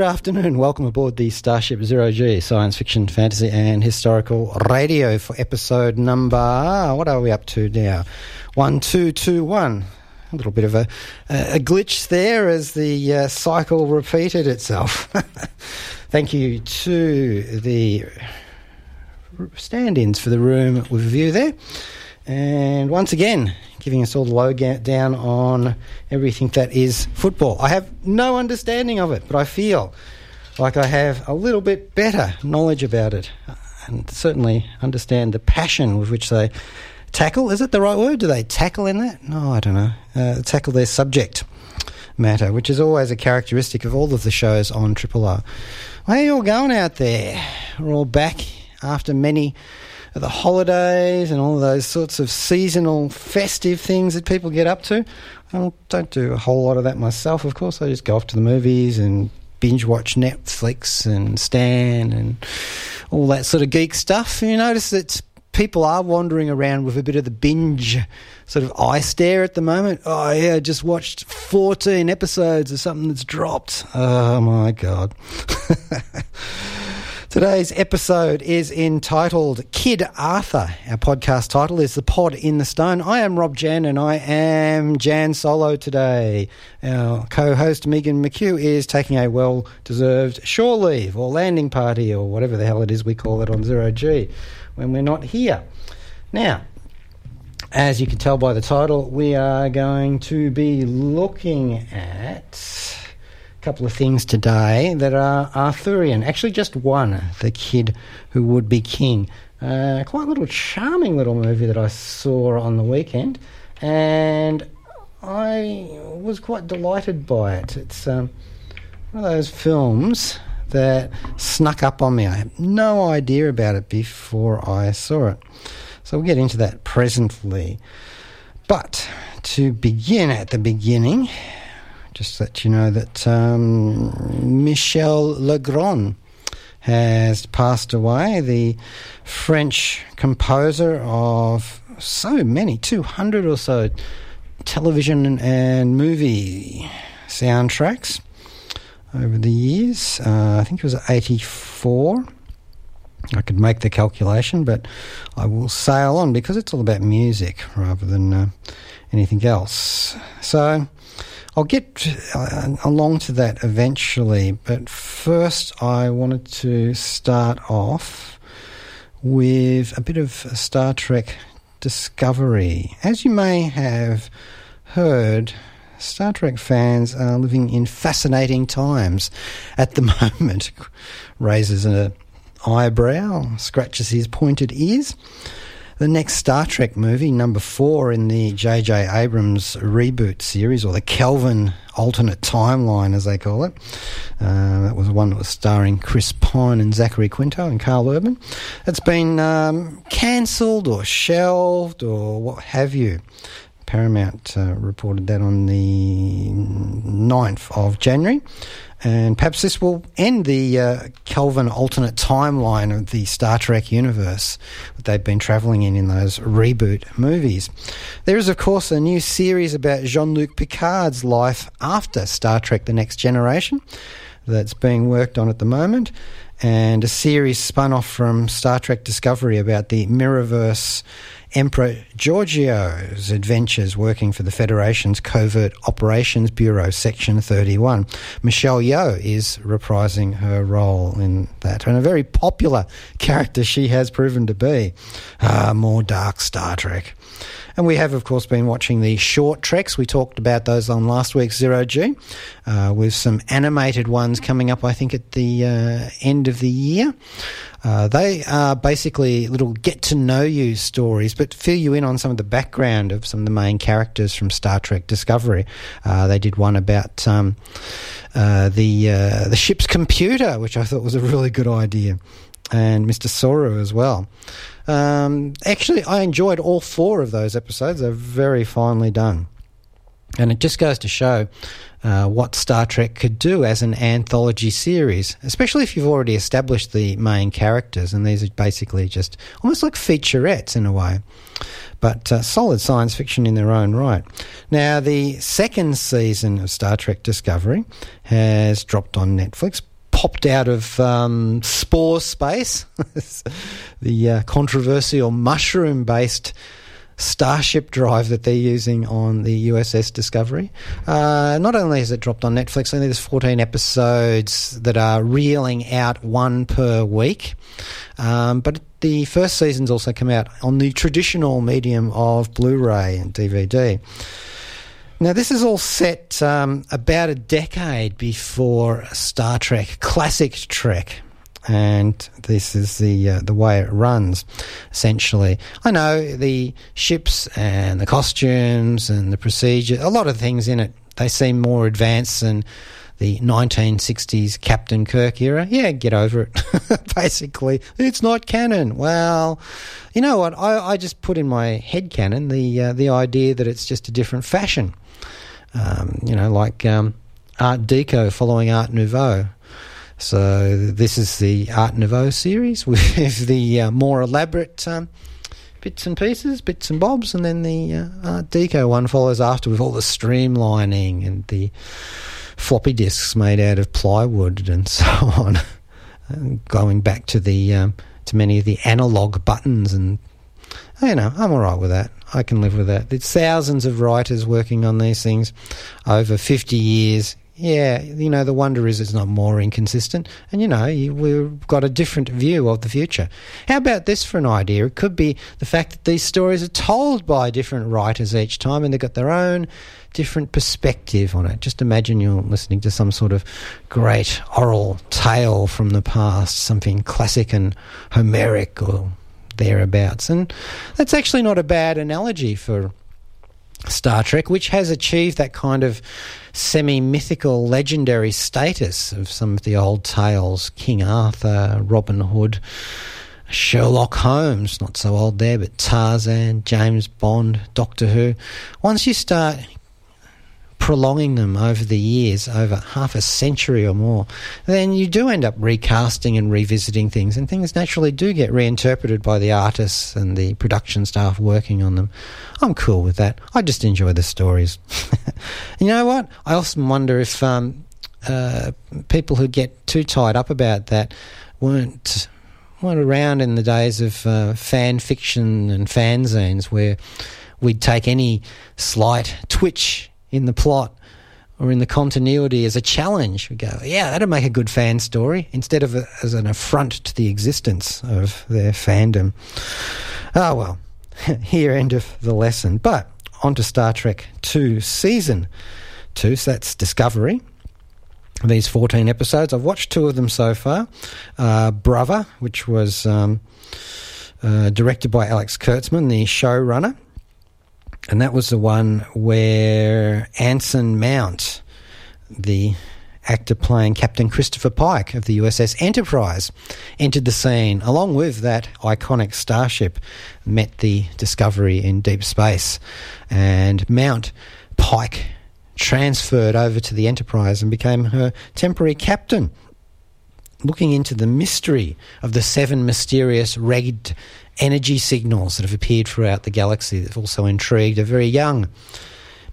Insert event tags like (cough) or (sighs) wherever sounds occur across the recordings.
Good afternoon. Welcome aboard the Starship Zero G science fiction, fantasy, and historical radio for episode number. What are we up to now? One, two, two, one. A little bit of a, a glitch there as the uh, cycle repeated itself. (laughs) Thank you to the stand ins for the room with a view there. And once again, giving us all the lowdown on everything that is football. I have no understanding of it, but I feel like I have a little bit better knowledge about it and certainly understand the passion with which they tackle. Is it the right word? Do they tackle in that? No, I don't know. Uh, tackle their subject matter, which is always a characteristic of all of the shows on Triple R. How are you all going out there? We're all back after many the holidays and all those sorts of seasonal festive things that people get up to. I don't do a whole lot of that myself, of course. I just go off to the movies and binge watch Netflix and Stan and all that sort of geek stuff. You notice that people are wandering around with a bit of the binge sort of eye stare at the moment. Oh, yeah, I just watched 14 episodes of something that's dropped. Oh, my God. (laughs) Today's episode is entitled Kid Arthur. Our podcast title is The Pod in the Stone. I am Rob Jan and I am Jan Solo today. Our co host Megan McHugh is taking a well deserved shore leave or landing party or whatever the hell it is we call it on Zero G when we're not here. Now, as you can tell by the title, we are going to be looking at couple of things today that are Arthurian. Actually, just one, The Kid Who Would Be King. Uh, quite a little charming little movie that I saw on the weekend, and I was quite delighted by it. It's um, one of those films that snuck up on me. I had no idea about it before I saw it. So we'll get into that presently. But to begin at the beginning, just let you know that um, Michel Legrand has passed away, the French composer of so many, 200 or so television and movie soundtracks over the years. Uh, I think it was 84. I could make the calculation, but I will sail on because it's all about music rather than uh, anything else. So, I'll get uh, along to that eventually, but first I wanted to start off with a bit of Star Trek Discovery. As you may have heard, Star Trek fans are living in fascinating times at the (laughs) moment. Raises an eyebrow, scratches his pointed ears. The next Star Trek movie, number four in the J.J. Abrams reboot series, or the Kelvin alternate timeline, as they call it. Uh, that was one that was starring Chris Pine and Zachary Quinto and Karl Urban. It's been um, cancelled or shelved or what have you. Paramount uh, reported that on the 9th of January. And perhaps this will end the uh, Kelvin alternate timeline of the Star Trek universe that they've been travelling in in those reboot movies. There is, of course, a new series about Jean Luc Picard's life after Star Trek The Next Generation that's being worked on at the moment, and a series spun off from Star Trek Discovery about the Mirrorverse Emperor Georgiou's adventures working for the Federation's Covert Operations Bureau, Section 31. Michelle Yeoh is reprising her role in that, and a very popular character she has proven to be. Ah, more dark Star Trek. And we have, of course, been watching the short treks. We talked about those on last week's Zero G, uh, with some animated ones coming up, I think, at the uh, end of the year. Uh, they are basically little get to know you stories, but fill you in on some of the background of some of the main characters from Star Trek Discovery. Uh, they did one about um, uh, the uh, the ship's computer, which I thought was a really good idea. And Mr. Saru as well. Um, actually, I enjoyed all four of those episodes. They're very finely done. And it just goes to show uh, what Star Trek could do as an anthology series, especially if you've already established the main characters. And these are basically just almost like featurettes in a way, but uh, solid science fiction in their own right. Now, the second season of Star Trek Discovery has dropped on Netflix. Popped out of um, spore space, (laughs) the uh, controversial mushroom based Starship drive that they're using on the USS Discovery. Uh, not only has it dropped on Netflix, only there's 14 episodes that are reeling out one per week. Um, but the first season's also come out on the traditional medium of Blu-ray and DVD. Now, this is all set um, about a decade before Star Trek, classic Trek and this is the uh, the way it runs. Essentially, I know the ships and the costumes and the procedure. A lot of things in it they seem more advanced than the 1960s Captain Kirk era. Yeah, get over it. (laughs) Basically, it's not canon. Well, you know what? I, I just put in my head canon the uh, the idea that it's just a different fashion. Um, you know, like um, Art Deco following Art Nouveau. So this is the Art Nouveau series (laughs) with the uh, more elaborate um, bits and pieces, bits and bobs, and then the uh, Art Deco one follows after with all the streamlining and the floppy disks made out of plywood and (laughs) so on. going back to the um, to many of the analog buttons and you know I'm all right with that. I can live with that. There's thousands of writers working on these things over 50 years yeah, you know, the wonder is it's not more inconsistent. And, you know, we've got a different view of the future. How about this for an idea? It could be the fact that these stories are told by different writers each time and they've got their own different perspective on it. Just imagine you're listening to some sort of great oral tale from the past, something classic and Homeric or thereabouts. And that's actually not a bad analogy for Star Trek, which has achieved that kind of semi mythical, legendary status of some of the old tales King Arthur, Robin Hood, Sherlock Holmes, not so old there, but Tarzan, James Bond, Doctor Who. Once you start prolonging them over the years, over half a century or more, then you do end up recasting and revisiting things, and things naturally do get reinterpreted by the artists and the production staff working on them. I'm cool with that. I just enjoy the stories. (laughs) you know what? I often wonder if um, uh, people who get too tied up about that weren't around in the days of uh, fan fiction and fanzines where we'd take any slight twitch in the plot or in the continuity as a challenge. We go, yeah, that'd make a good fan story instead of a, as an affront to the existence of their fandom. Ah, oh, well, (laughs) here end of the lesson. But on to Star Trek 2 Season 2, so that's Discovery. These 14 episodes, I've watched two of them so far. Uh, Brother, which was um, uh, directed by Alex Kurtzman, the showrunner and that was the one where Anson Mount, the actor playing Captain Christopher Pike of the USS Enterprise, entered the scene along with that iconic starship, met the Discovery in deep space, and Mount Pike transferred over to the Enterprise and became her temporary captain. Looking into the mystery of the seven mysterious red energy signals that have appeared throughout the galaxy that have also intrigued a very young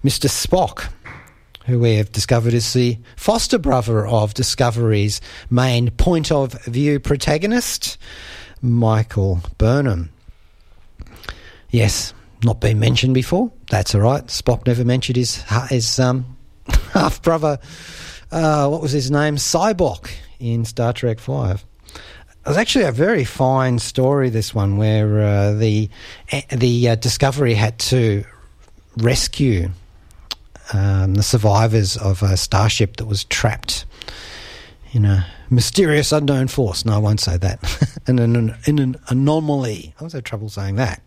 Mr. Spock, who we have discovered is the foster brother of Discovery's main point of view protagonist, Michael Burnham. Yes, not been mentioned before. That's all right. Spock never mentioned his his um, (laughs) half brother. Uh, what was his name? Sybok in Star Trek Five. It was actually a very fine story. This one, where uh, the the uh, Discovery had to rescue um, the survivors of a starship that was trapped in a mysterious unknown force. No, I won't say that. (laughs) in, an, in an anomaly. I was had trouble saying that.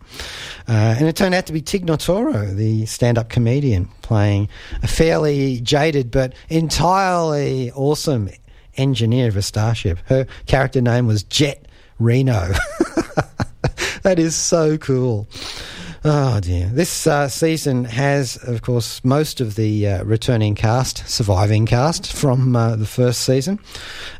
Uh, and it turned out to be Tig Notaro, the stand up comedian, playing a fairly jaded but entirely awesome engineer of a starship. Her character name was Jet Reno. (laughs) that is so cool. Oh dear. This uh, season has, of course, most of the uh, returning cast, surviving cast from uh, the first season.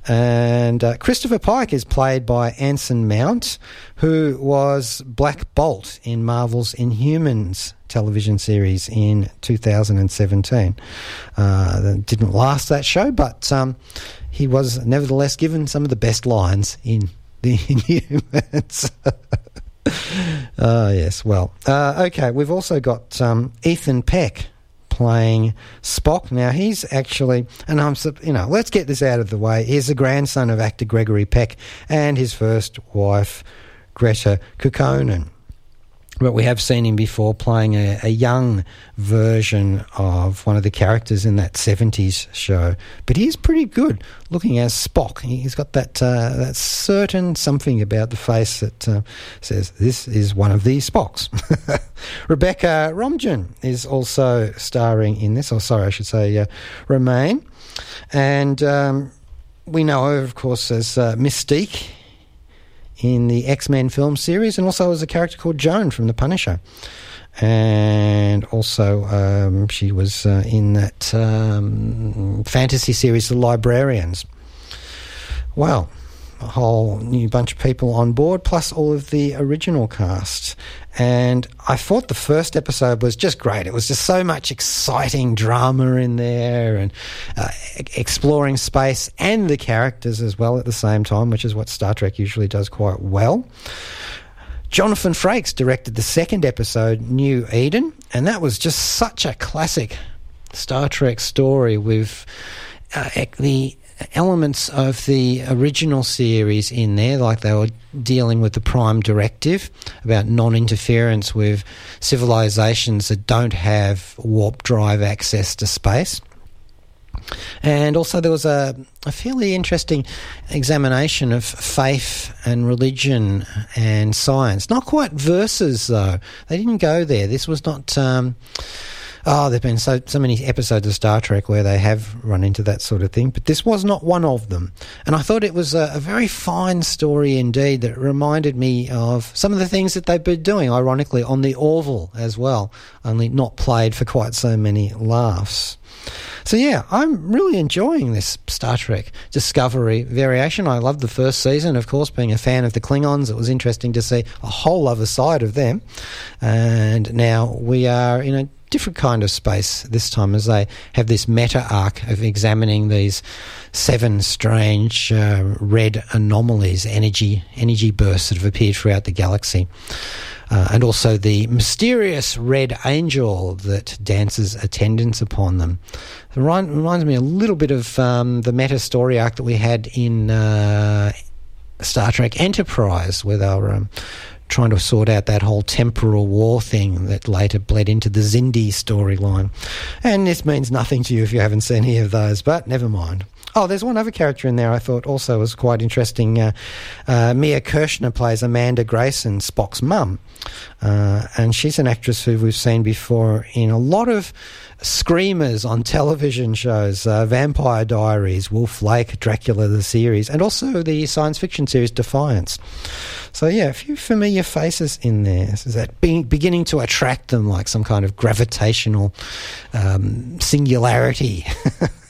And uh, Christopher Pike is played by Anson Mount, who was Black Bolt in Marvel's Inhumans television series in 2017. Uh, didn't last that show, but um, he was nevertheless given some of the best lines in the (laughs) Inhumans. (laughs) Uh, (laughs) yes. Well, uh, okay. We've also got um, Ethan Peck playing Spock. Now he's actually, and I'm, you know, let's get this out of the way. He's the grandson of actor Gregory Peck and his first wife, Greta Kukkonen. But we have seen him before playing a, a, young version of one of the characters in that 70s show. But he's pretty good looking as Spock. He's got that, uh, that certain something about the face that uh, says, This is one of these Spocks. (laughs) Rebecca Romijn is also starring in this, or sorry, I should say, uh, Romijn. And um, we know her, of course, as uh, Mystique in the X Men film series, and also as a character called Joan from The Punisher. And also, um, she was uh, in that um, fantasy series, The Librarians. Wow whole new bunch of people on board, plus all of the original cast. And I thought the first episode was just great. It was just so much exciting drama in there and uh, exploring space and the characters as well at the same time, which is what Star Trek usually does quite well. Jonathan Frakes directed the second episode, New Eden, and that was just such a classic Star Trek story with uh, the elements of the original series in there, like they were dealing with the Prime Directive about non interference with civilizations that don't have warp drive access to space. And also, there was a, a, fairly interesting examination of faith and religion and science. Not quite verses, though. They didn't go there. This was not. Um, Oh, there've been so so many episodes of Star Trek where they have run into that sort of thing, but this was not one of them. And I thought it was a, a very fine story indeed that reminded me of some of the things that they've been doing, ironically, on the Orville as well, only not played for quite so many laughs. So yeah, I'm really enjoying this Star Trek Discovery variation. I loved the first season, of course, being a fan of the Klingons. It was interesting to see a whole other side of them, and now we are in a different kind of space this time as they have this meta arc of examining these seven strange uh, red anomalies, energy energy bursts that have appeared throughout the galaxy. Uh, and also the mysterious red angel that dances attendance upon them. It reminds me a little bit of um, the meta story arc that we had in uh, Star Trek Enterprise, where they were um, trying to sort out that whole temporal war thing that later bled into the Xindi storyline. And this means nothing to you if you haven't seen any of those, but never mind. Oh, there's one other character in there I thought also was quite interesting. Uh, uh, Mia Kirshner plays Amanda Grayson, Spock's mum. Uh, and she's an actress who we've seen before in a lot of screamers on television shows uh, Vampire Diaries, Wolf Lake, Dracula the series, and also the science fiction series Defiance. So, yeah, a few familiar faces in there. Is that being, beginning to attract them like some kind of gravitational um, singularity? (laughs)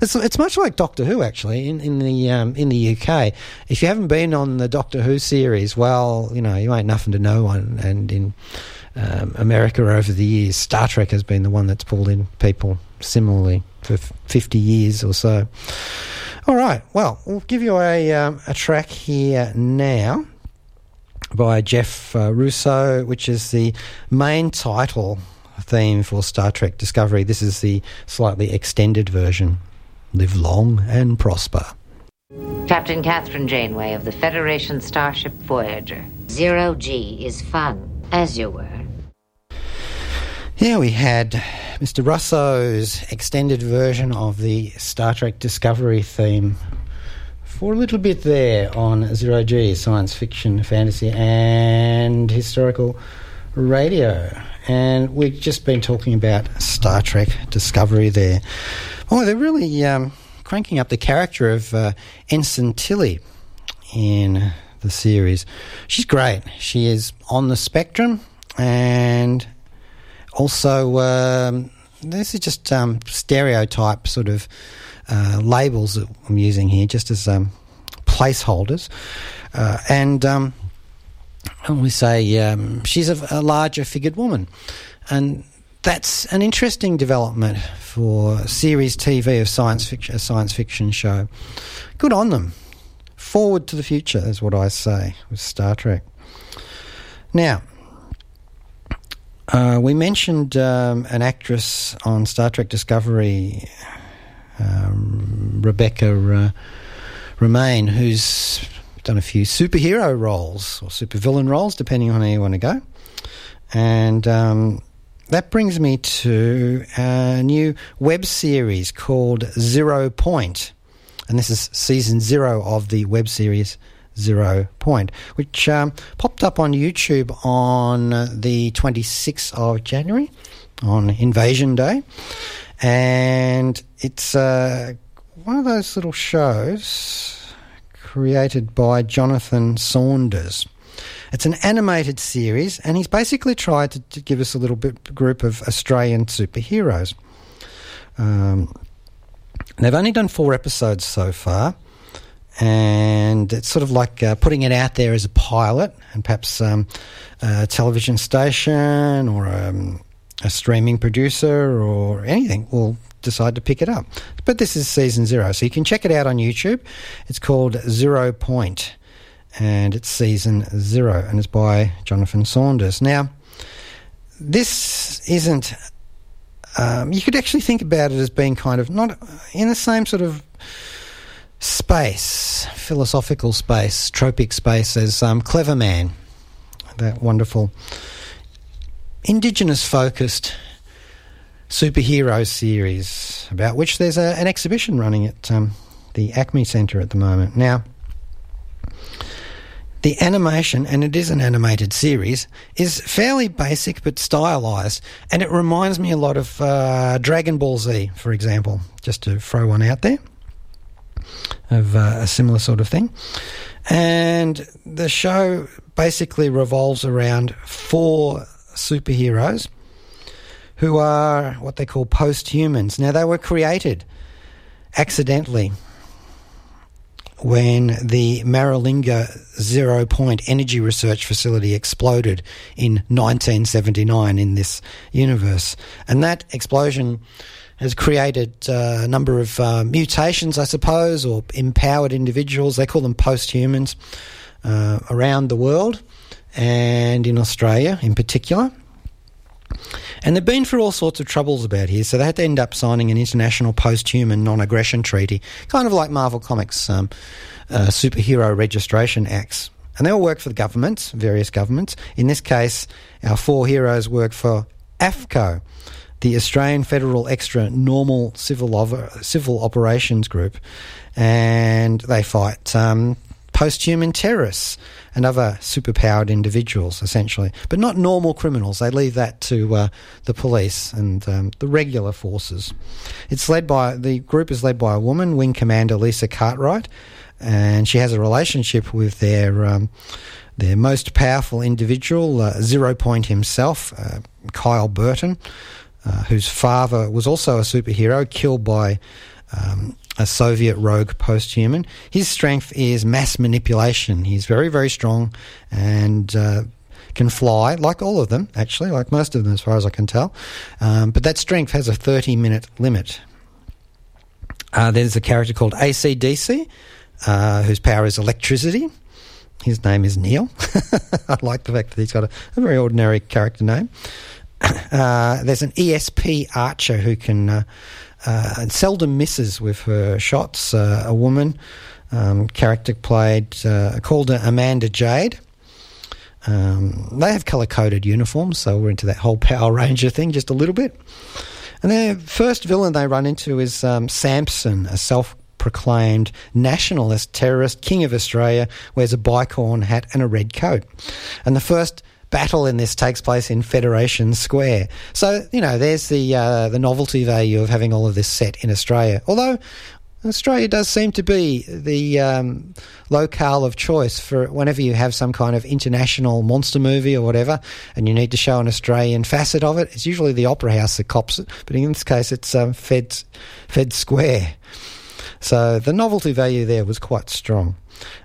It's, it's much like Doctor Who, actually, in, in the um, in the UK. If you haven't been on the Doctor Who series, well, you know, you ain't nothing to no one. And in um, America over the years, Star Trek has been the one that's pulled in people similarly for 50 years or so. All right, well, we'll give you a, um, a track here now by Jeff uh, Russo, which is the main title theme for Star Trek Discovery. This is the slightly extended version. Live long and prosper. Captain Kathryn Janeway of the Federation starship Voyager. Zero G is fun, as you were. Yeah, we had Mr. Russo's extended version of the Star Trek Discovery theme for a little bit there on Zero G, science fiction, fantasy, and historical radio. And we've just been talking about Star Trek Discovery there. Oh, they're really um, cranking up the character of uh, Ensign Tilly in the series. She's great. She is on the spectrum, and also um, this is just um, stereotype sort of uh, labels that I'm using here, just as um, placeholders, uh, and. Um, we say um, she's a, a larger figured woman, and that's an interesting development for series TV of science fiction, a science fiction show. Good on them. Forward to the future is what I say with Star Trek. Now, uh, we mentioned um, an actress on Star Trek Discovery, um, Rebecca uh, Romijn, who's done a few superhero roles or supervillain roles, depending on how you want to go. And um, that brings me to a new web series called Zero Point. And this is season zero of the web series Zero Point, which um, popped up on YouTube on the 26th of January, on Invasion Day. And it's uh, one of those little shows created by Jonathan Saunders. It's an animated series, and he's basically tried to, to give us a little bit group of Australian superheroes. Um, they've only done four episodes so far, and it's sort of like uh, putting it out there as a pilot, and perhaps um, a television station or um, a streaming producer or anything will decide to pick it up. But this is season zero, so you can check it out on YouTube. It's called Zero Point and it's season zero, and it's by Jonathan Saunders. Now, this isn't. Um, you could actually think about it as being kind of not in the same sort of space, philosophical space, tropic space as um, Cleverman, that wonderful indigenous focused superhero series about which there's a, an exhibition running at um, the ACMI Centre at the moment. Now, the animation, and it is an animated series, is fairly basic but stylized, and it reminds me a lot of uh, Dragon Ball Z, for example, just to throw one out there of uh, a similar sort of thing. And the show basically revolves around four superheroes who are what they call post humans. Now, they were created accidentally when the Maralinga Zero Point Energy Research Facility exploded in 1979 in this universe. And that explosion has created uh, a number of uh, mutations, I suppose, or empowered individuals. They call them post humans uh, around the world and in Australia in particular. And they've been through all sorts of troubles about here, so they had to end up signing an international post-human non-aggression treaty, kind of like Marvel Comics' um, uh, superhero registration acts. And they all work for the governments, various governments. In this case, our four heroes work for AFCO, the Australian Federal Extra Normal Civil, Civil Operations Group, and they fight um, post-human terrorists and other superpowered individuals, essentially, but not normal criminals. They leave that to uh, the police and um, the regular forces. It's led by the group is led by a woman, Wing Commander Lisa Cartwright, and she has a relationship with their um, their most powerful individual, uh, Zero Point himself, uh, Kyle Burton, uh, whose father was also a superhero, killed by um, a Soviet rogue post-human. His strength is mass manipulation. He's very, very strong and uh, can fly, like all of them, actually, like most of them, as far as I can tell. Um, but that strength has a 30-minute limit. Uh, there's a character called ACDC, uh, whose power is electricity. His name is Neil. (laughs) I like the fact that he's got a, a very ordinary character name. (coughs) Uh, there's an ESP archer who can uh, uh, and seldom misses with her shots. Uh, a woman, um, character played, uh, called Amanda Jade. Um, they have color coded uniforms, so we're into that whole (laughs) Power Ranger thing just a little bit. And the first villain they run into is um, Samson, a self proclaimed nationalist terrorist, king of Australia, wears a bicorn hat and a red coat. And the first battle in this takes place in Federation Square. So you know, there's the uh, the novelty value of having all of this set in Australia. Although Australia does seem to be the um, locale of choice for whenever you have some kind of international monster movie or whatever, and you need to show an Australian facet of it. It's usually the Opera House that cops it, but in this case, it's um, Fed Fed Square. So the novelty value there was quite strong.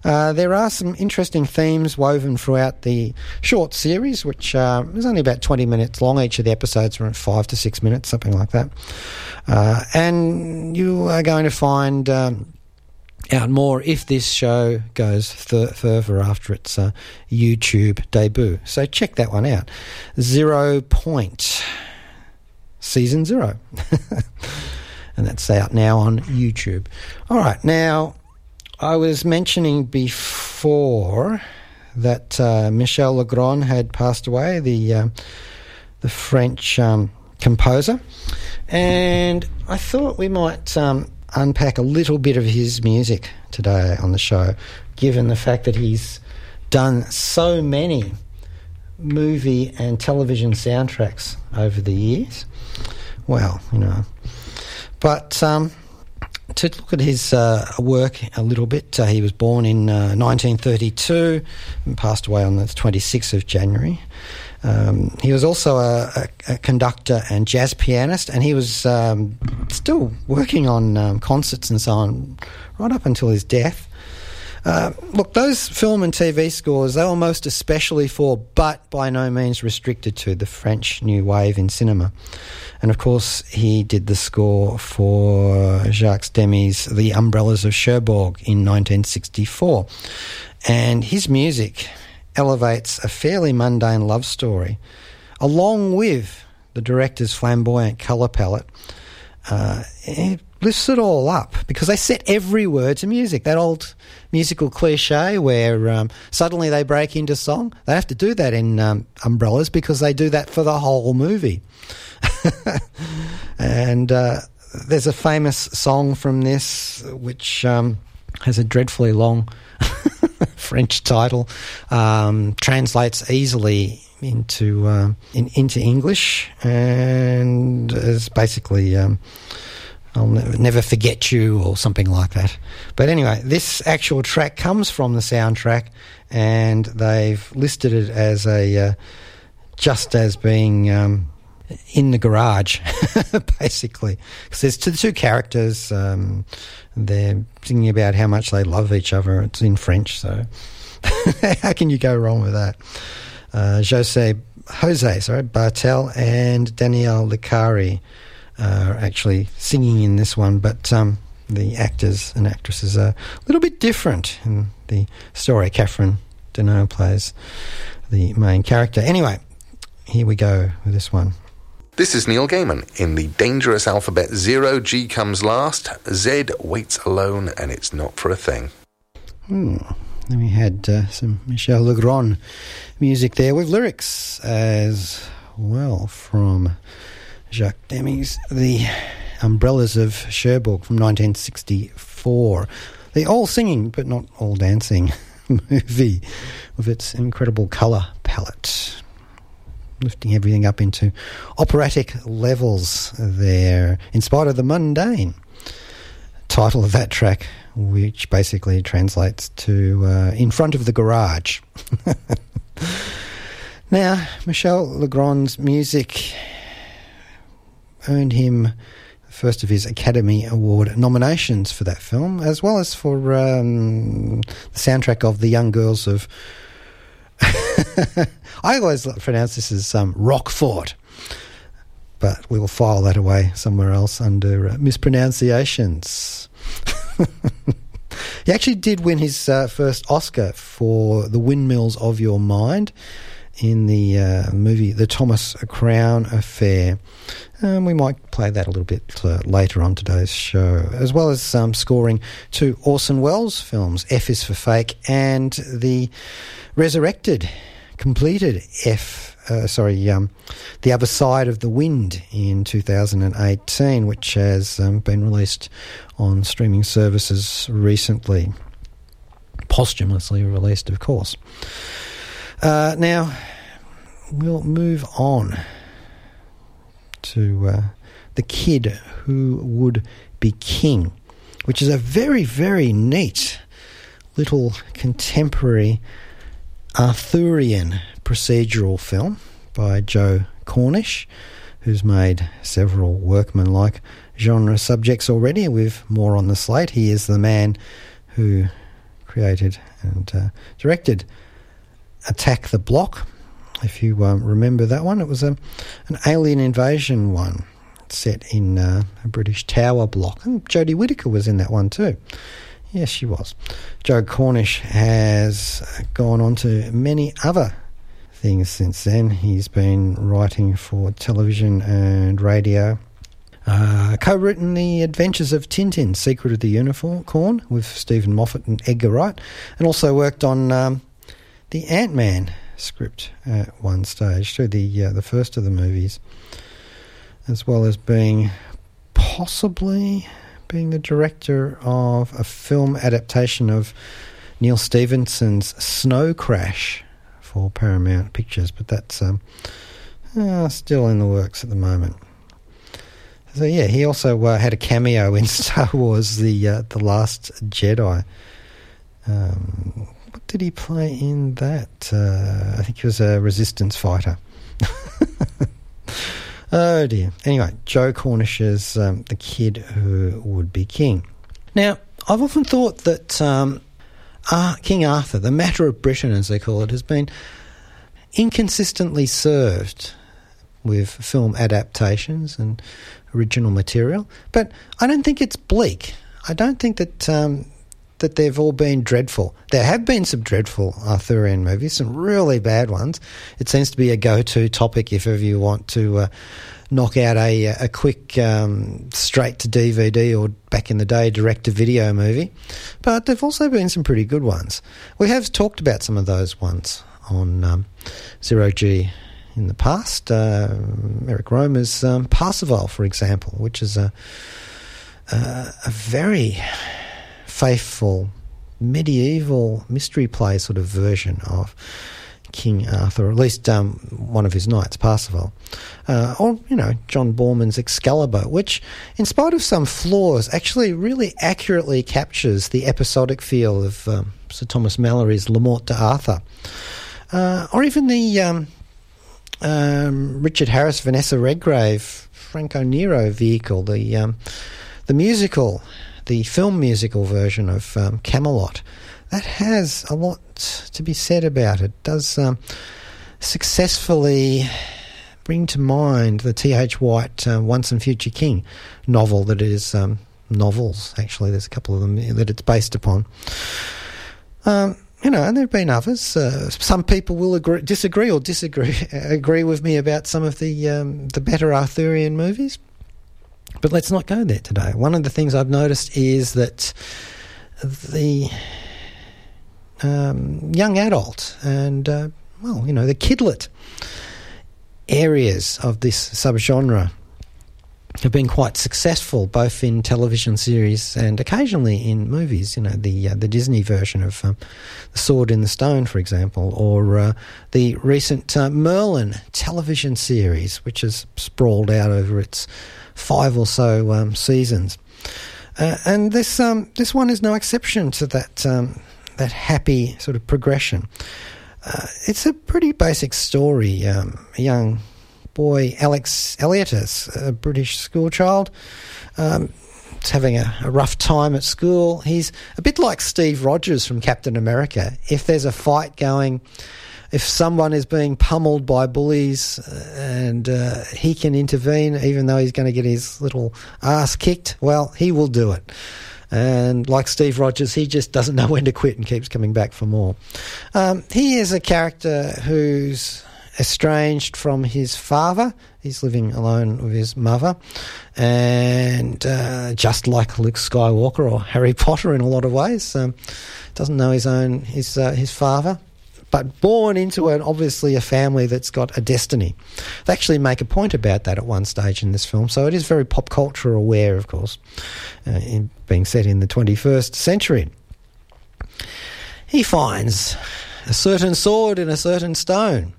Uh, there are some interesting themes woven throughout the short series, which uh, is only about 20 minutes long. Each of the episodes are five to six minutes, something like that. Uh, and you are going to find um, out more if this show goes th- further after its uh, YouTube debut. So check that one out. Zero Point, Season Zero. (laughs) and that's out now on YouTube. All right, now I was mentioning before that uh, Michel Legrand had passed away, the uh, the French um, composer, and I thought we might um, unpack a little bit of his music today on the show, given the fact that he's done so many movie and television soundtracks over the years. Well, you know, but. Um, to look at his uh, work a little bit, uh, he was born in uh, 1932 and passed away on the 26th of January. Um, he was also a, a, a, conductor and jazz pianist, and he was um, still working on um, concerts and so on right up until his death. Uh, look, those film and TV scores, they were most especially for, but by no means restricted to, the French New Wave in cinema. And of course, he did the score for Jacques Demy's The Umbrellas of Cherbourg in 1964. And his music elevates a fairly mundane love story, along with the director's flamboyant colour palette. Uh, it lifts it all up because they set every word to music. That old musical cliche where um, suddenly they break into song. They have to do that in um, Umbrellas because they do that for the whole movie. (laughs) and uh, there's a famous song from this which um, has a dreadfully long (laughs) French title, um, translates easily into uh, in, into English, and is basically um, I'll never forget you or something like that. But anyway, this actual track comes from the soundtrack, and they've listed it as a uh, just as being um, in the garage, (laughs) basically. Because there's two, two characters. Um, they're singing about how much they love each other. It's in French, so (laughs) how can you go wrong with that? Uh, Jose, Jose, sorry, Bartel and Danielle Licari are actually singing in this one, but um, the actors and actresses are a little bit different in the story. Catherine Deneuve plays the main character. Anyway, here we go with this one. This is Neil Gaiman. In the dangerous alphabet, zero G comes last, Z waits alone, and it's not for a thing. Hmm. Then we had uh, some Michel Legrand music there with lyrics as well from Jacques Demy's The Umbrellas of Cherbourg from 1964. The all singing but not all dancing (laughs) movie with its incredible colour palette. Lifting everything up into operatic levels there, in spite of the mundane title of that track, which basically translates to uh, In Front of the Garage. (laughs) now, Michel Legrand's music earned him the first of his Academy Award nominations for that film, as well as for um, the soundtrack of The Young Girls of. (laughs) I always pronounce this as um, Rockfort, but we will file that away somewhere else under uh, mispronunciations. (laughs) he actually did win his uh, first Oscar for The Windmills of Your Mind in the uh, movie The Thomas Crown Affair. Um, we might play that a little bit uh, later on today's show, as well as um, scoring two Orson Welles films, F is for Fake and the resurrected, completed F. Uh, sorry, um, The Other Side of the Wind in 2018, which has um, been released on streaming services recently. Posthumously released, of course. Uh, now, we'll move on to uh, The Kid Who Would Be King, which is a very, very neat little contemporary Arthurian procedural film by Joe Cornish, who's made several workmanlike genre subjects already, with more on the slate. He is the man who created and uh, directed Attack the Block. If you um, remember that one, it was a, an alien invasion one set in uh, a British tower block. And Jodie Whittaker was in that one too. Yes, she was. Joe Cornish has gone on to many other things since then. He's been writing for television and radio. Uh, co-written The Adventures of Tintin, Secret of the Unicorn, with Steven Moffat and Edgar Wright, and also worked on um, the Ant-Man script at one stage, through the uh, the first of the movies, as well as being possibly being the director of a film adaptation of Neal Stephenson's Snow Crash for Paramount Pictures, but that's um, uh, still in the works at the moment. So yeah, he also uh, had a cameo in (laughs) Star Wars: The uh, The Last Jedi. Um, did he play in that? Uh, I think he was a resistance fighter. (laughs) oh dear. Anyway, Joe Cornish is um, the kid who would be king. Now, I've often thought that um, uh, King Arthur, the matter of Britain, as they call it, has been inconsistently served with film adaptations and original material. But I don't think it's bleak. I don't think that um, that they've all been dreadful. There have been some dreadful Arthurian movies, some really bad ones. It seems to be a go-to topic if ever you want to uh, knock out a a quick um, straight to DVD or back in the day direct to video movie. But there've also been some pretty good ones. We have talked about some of those ones on um, Zero G in the past. Uh, Eric Rohmer's um, for example, which is a a, a very faithful medieval mystery play sort of version of King Arthur, or at least um, one of his knights, Parsifal. Uh, or, you know, John Boorman's Excalibur, which, in spite of some flaws, actually really accurately captures the episodic feel of um, Sir Thomas Malory's Le Morte d'Arthur. Uh, or even the um, um, Richard Harris, Vanessa Redgrave, Franco Nero vehicle, the, um, the musical the film musical version of um, Camelot. That has a lot to be said about it. Does um, successfully bring to mind the T.H. White uh, Once and Future King novel that is um, novels, actually. There's a couple of them that it's based upon. Um, you know, and there have been others. Uh, some people will agree, disagree or disagree (laughs) agree with me about some of the um, the better Arthurian movies. But let's not go there today. One of the things I've noticed is that the um, young adult and, uh, well, you know, the kidlet areas of this subgenre have been quite successful, both in television series and occasionally in movies. You know, the uh, the Disney version of um, The Sword in the Stone, for example, or uh, the recent uh, Merlin television series, which has sprawled out over its five or so um, seasons. Uh, and this um, this one is no exception to that um, that happy sort of progression. Uh, it's a pretty basic story. Um, a young boy, Alex Elliot, a British schoolchild, um, is having a, a, rough time at school. He's a bit like Steve Rogers from Captain America. If there's a fight going if someone is being pummeled by bullies uh, and uh, he can intervene, even though he's going to get his little ass kicked, well, he will do it. And like Steve Rogers, he just doesn't know (laughs) when to quit and keeps coming back for more. Um, he is a character who's estranged from his father. He's living alone with his mother. And uh, just like Luke Skywalker or Harry Potter in a lot of ways, um, doesn't know his own his uh, his father but born into an obviously a family that's got a destiny. They actually make a point about that at one stage in this film, so it is very pop culture aware, of course, uh, in being set in the 21st century. He finds a certain sword in a certain stone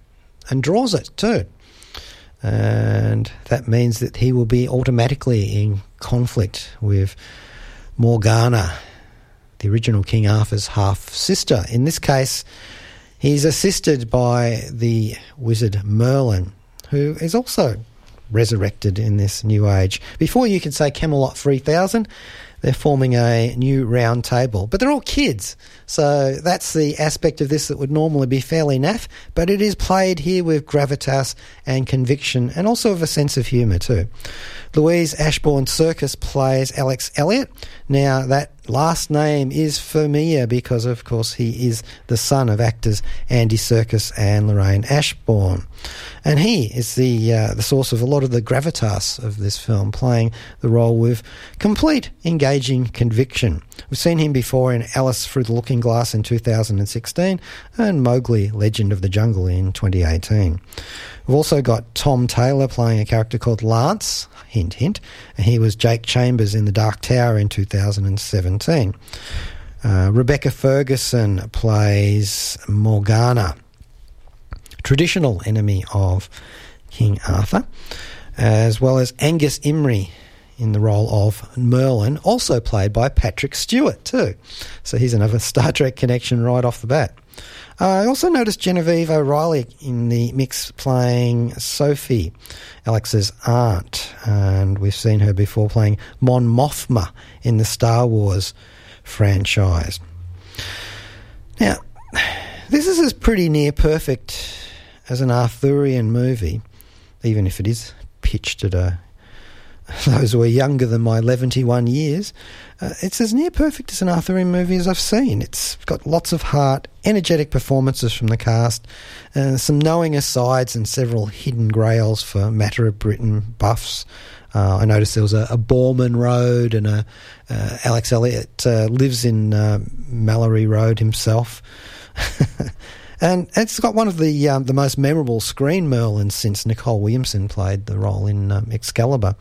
and draws it too. And that means that he will be automatically in conflict with Morgana, the original King Arthur's half sister. In this case, he's assisted by the wizard Merlin, who is also resurrected in this new age. Before you can say Camelot 3000, they're forming a new round table. But they're all kids, so that's the aspect of this that would normally be fairly naff, but it is played here with gravitas and conviction, and also with a sense of humour too. Louis Ashbourne Serkis plays Alex Elliot. Now, that last name is familiar because, of course, he is the son of actors Andy Serkis and Lorraine Ashbourne. And he is the, uh, the source of a lot of the gravitas of this film, playing the role with complete engaging conviction. We've seen him before in Alice Through the Looking Glass in 2016 and Mowgli Legend of the Jungle in 2018. We've also got Tom Taylor playing a character called Lance, hint, hint. He was Jake Chambers in The Dark Tower in 2017. Uh, Rebecca Ferguson plays Morgana, traditional enemy of King Arthur, as well as Angus Imrie in the role of Merlin, also played by Patrick Stewart, too. So he's another (laughs) Star Trek connection right off the bat. Uh, I also noticed Genevieve O'Reilly in the mix playing Sophie, Alex's aunt, and we've seen her before playing Mon Mothma in the Star Wars franchise. Now, this is as pretty near perfect as an Arthurian movie, even if it is pitched at a (laughs) those who are younger than my 71 years, uh, it's as near perfect as an Arthurian movie as I've seen. It's got lots of heart, energetic performances from the cast, uh, some knowing asides, and several hidden grails for Matter of Britain buffs. Uh, I noticed there was a, a Boorman Road, and a, uh, Alex Elliott uh, lives in uh, Malory Road himself. (laughs) And it's got one of the um, the most memorable screen Merlins since Nicol Williamson played the role in um, Excalibur.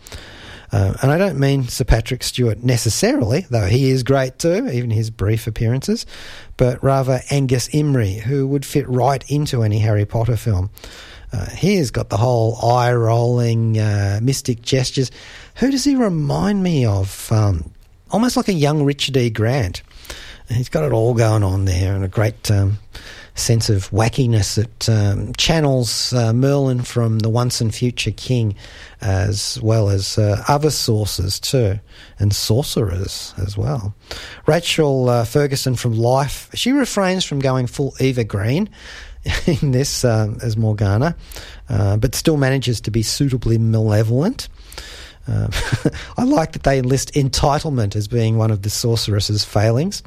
Uh, and I don't mean Sir Patrick Stewart necessarily, though he is great too, even his brief appearances, but rather Angus Imrie, who would fit right into any Harry Potter film. Uh, he's got the whole eye rolling, uh, mystic gestures. Who does he remind me of? Um, almost like a young Richard E. Grant. He's got it all going on there and a great. Um, sense of wackiness that um, channels uh, Merlin from the once and future king, as well as uh, other sources too, and sorcerers as well. Rachel uh, Ferguson from Life, she refrains from going full Eva Green (laughs) in this um, as Morgana, uh, but still manages to be suitably malevolent. Um, (laughs) I like that they enlist entitlement as being one of the sorceress's failings.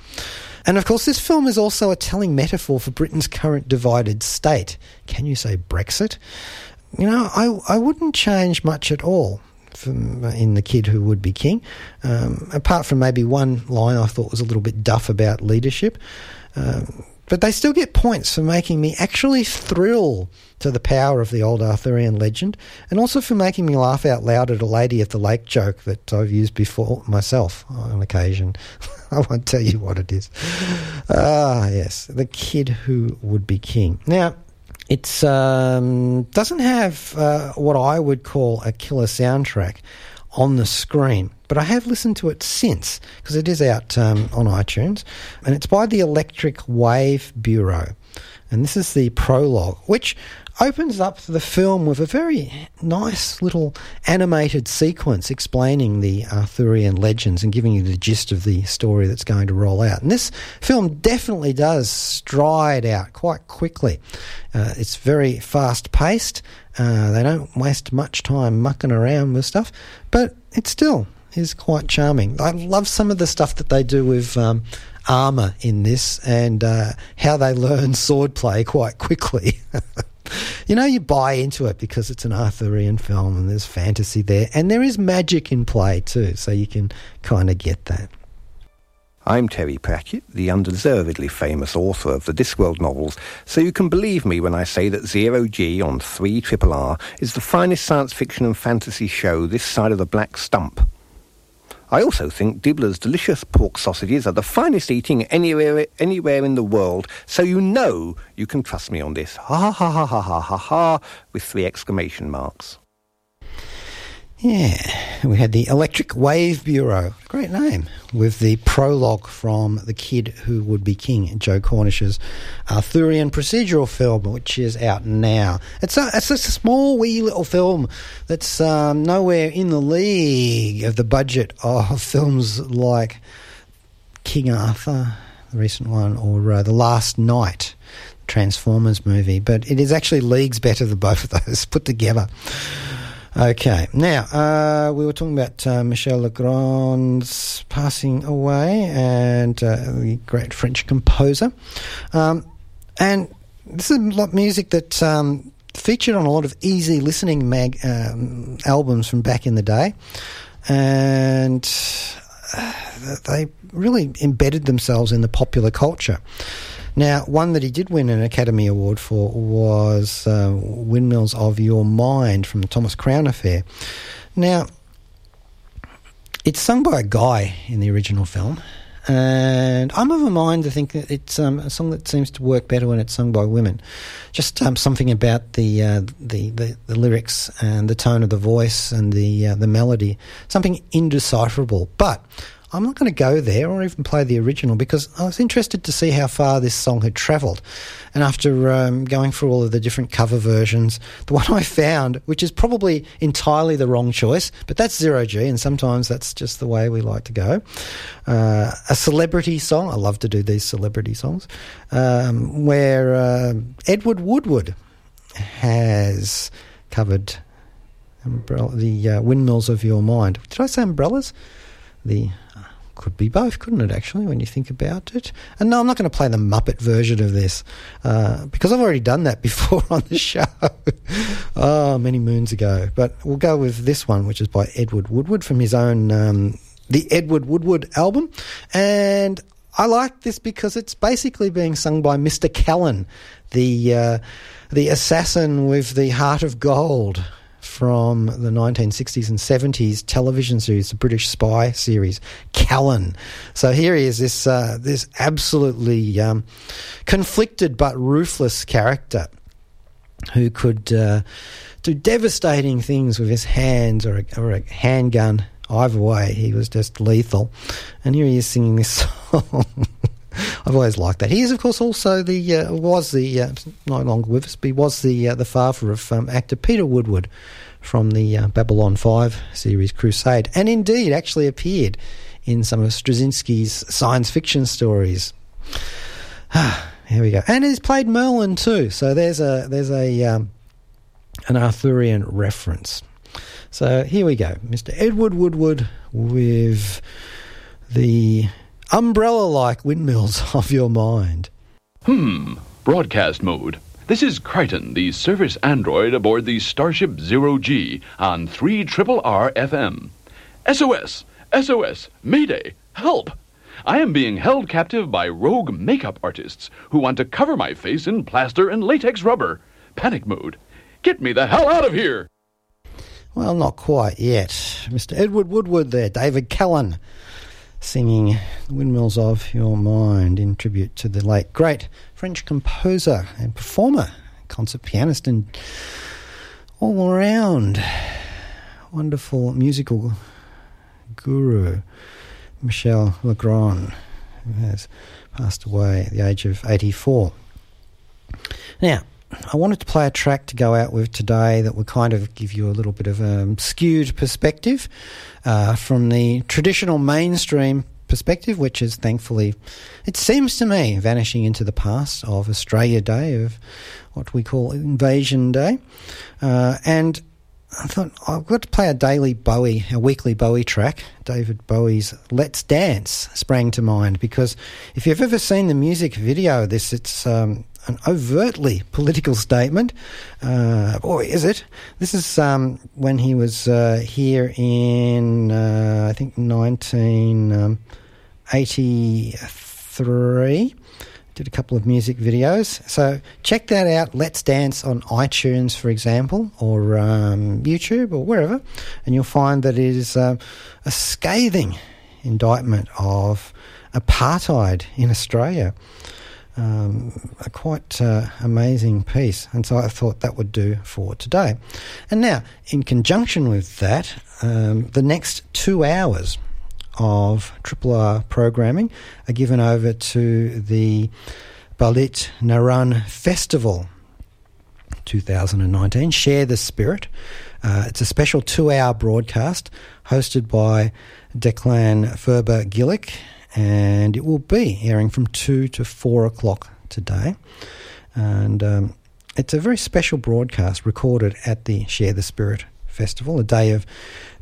And of course, this film is also a telling metaphor for Britain's current divided state. Can you say Brexit? You know, I, I wouldn't change much at all from, in The Kid Who Would Be King, um, apart from maybe one line I thought was a little bit duff about leadership. Um, but they still get points for making me actually thrill to the power of the old Arthurian legend, and also for making me laugh out loud at a lady at the lake joke that I've used before myself on occasion. (laughs) I won't tell you what it is. Ah, yes, the kid who would be king. Now, it um, doesn't have uh, what I would call a killer soundtrack on the screen. But I have listened to it since because it is out um, on iTunes, and it's by the Electric Wave Bureau. And this is the prologue, which opens up the film with a very nice little animated sequence explaining the Arthurian legends and giving you the gist of the story that's going to roll out. And this film definitely does stride out quite quickly. Uh, it's very fast paced. Uh, they don't waste much time mucking around with stuff, but it still is quite charming. I love some of the stuff that they do with um, armor in this and uh, how they (laughs) learn swordplay quite quickly. (laughs) you know, you buy into it because it's an Arthurian film and there's fantasy there, and there is magic in play too, so you can kind of get that. I'm Terry Pratchett, the undeservedly famous author of the Discworld novels, so you can believe me when I say that Zero G on 3 Triple R is the finest science fiction and fantasy show this side of the black stump. I also think Dibbler's delicious pork sausages are the finest eating anywhere anywhere in the world, so you know you can trust me on this. Ha ha ha ha ha ha ha with three exclamation marks. Yeah, we had the Electric Wave Bureau, great name, with the prologue from The Kid Who Would Be King, Joe Cornish's Arthurian procedural film, which is out now. It's a, it's a small, wee little film that's um, nowhere in the league of the budget of (laughs) films like King Arthur, the recent one, or uh, The Last Knight. Transformers movie, but it is actually leagues better than both of those (laughs) put together. Okay, now uh, we were talking about uh, Michel Legrand's passing away and uh, the great French composer. Um, and this is a lot of music that um, featured on a lot of easy listening mag um, albums from back in the day. And they really embedded themselves in the popular culture. Now, one that he did win an Academy Award for was uh, Windmills of Your Mind from the Thomas Crown Affair. Now, it's sung by a guy in the original film, and I'm of a mind to think that it's um, a song that seems to work better when it's sung by women. Just um, something about the, uh, the, the, the lyrics and the tone of the voice and the uh, the melody, something indecipherable. But I'm not going to go there or even play the original because I was interested to see how far this song had travelled. And after um, going through all of the different cover versions, the (laughs) one I found, which is probably entirely the wrong choice, but that's zero G, and sometimes that's just the way we like to go. Uh, a celebrity song, I love to do these celebrity songs, um, where uh, Edward Woodward has covered the uh, windmills of your mind. Did I say umbrellas? The could be both, couldn't it, actually, when you think about it? And no, I'm not going to play the Muppet version of this uh, because I've already done that (laughs) before on the show (laughs) oh, many moons ago. But we'll go with this one, which is by Edward Woodward from his own um, The Edward Woodward album. And I like this because it's basically being sung by Mr. Callan, the, uh, the assassin with the heart of gold from the 1960s and 70s television series, the British spy series, Callan. So here he is, this uh, this absolutely um, conflicted but ruthless character who could uh, do devastating things with his hands or a, or a handgun. Either way, he was just lethal. And here he is singing this (laughs) song. I've always liked that. He is, of course, also the uh, was the uh, no longer with us, but he was the uh, the father of um, actor Peter Woodward, from the uh, Babylon 5 series Crusade, and indeed actually appeared in some of Straczynski's science fiction stories. (sighs) Here we go. And he's played Merlin too, so there's a there's a um, an Arthurian reference. So here we go, Mr. Edward Woodward with the umbrella-like windmills (laughs) of your mind. Hmm. Broadcast mode. This is Crichton, the service android aboard the Starship Zero G on 3 R FM. SOS! SOS! Mayday! Help! I am being held captive by rogue makeup artists who want to cover my face in plaster and latex rubber. Panic mode. Get me the hell out of here! Well, not quite yet. Mr. Edward Woodward there, David Callan, singing Windmills of Your Mind in tribute to the late great French composer and performer, concert pianist, and all around wonderful musical guru, Michel Legrand, who has passed away at the age of 84. Now, I wanted to play a track to go out with today that will kind of give you a little bit of a skewed perspective uh, from the traditional mainstream perspective, which is thankfully, it seems to me, vanishing into the past of Australia Day, of what we call Invasion Day. Uh, and I thought I've got to play a daily Bowie, a weekly Bowie track. David Bowie's "Let's Dance" sprang to mind because if you've ever seen the music video this, it's um, an overtly political statement. Uh, boy, is it! This is um, when he was uh, here in, uh, I think, 1983. Um, Did a couple of music videos. So check that out. Let's Dance on iTunes, for example, or um, YouTube, or wherever, and you'll find that it is uh, a scathing indictment of apartheid in Australia. Um, a quite uh, amazing piece. And so I thought that would do for today. And now, in conjunction with that, um, the next two hours of Triple R programming are given over to the Balit Narrun Festival 2019. Share the Spirit. Uh, it's a special two hour broadcast hosted by Declan Furber Gillick, and it will be airing from 2 to 4 o'clock today. And um, it's a very special broadcast recorded at the Share the Spirit Festival, a day of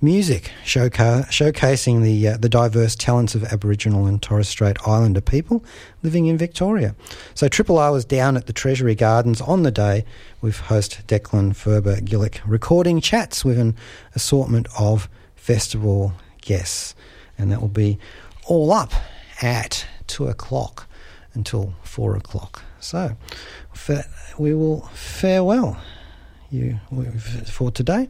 music showca- showcasing the uh, the diverse talents of Aboriginal and Torres Strait Islander people living in Victoria. So Triple R was down at the Treasury Gardens on the day with host Declan Furber Gillick recording chats with an assortment of festival guests, and that will be all up at two o'clock until four o'clock. So we will farewell you for today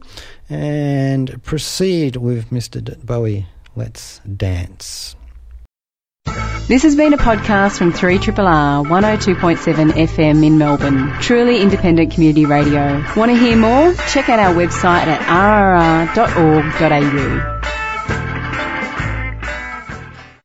and proceed with Mr. Bowie. Let's dance. This has been a podcast from 3RRR 102.7 FM in Melbourne. Truly independent community radio. Want to hear more? Check out our website at rrr.org.au.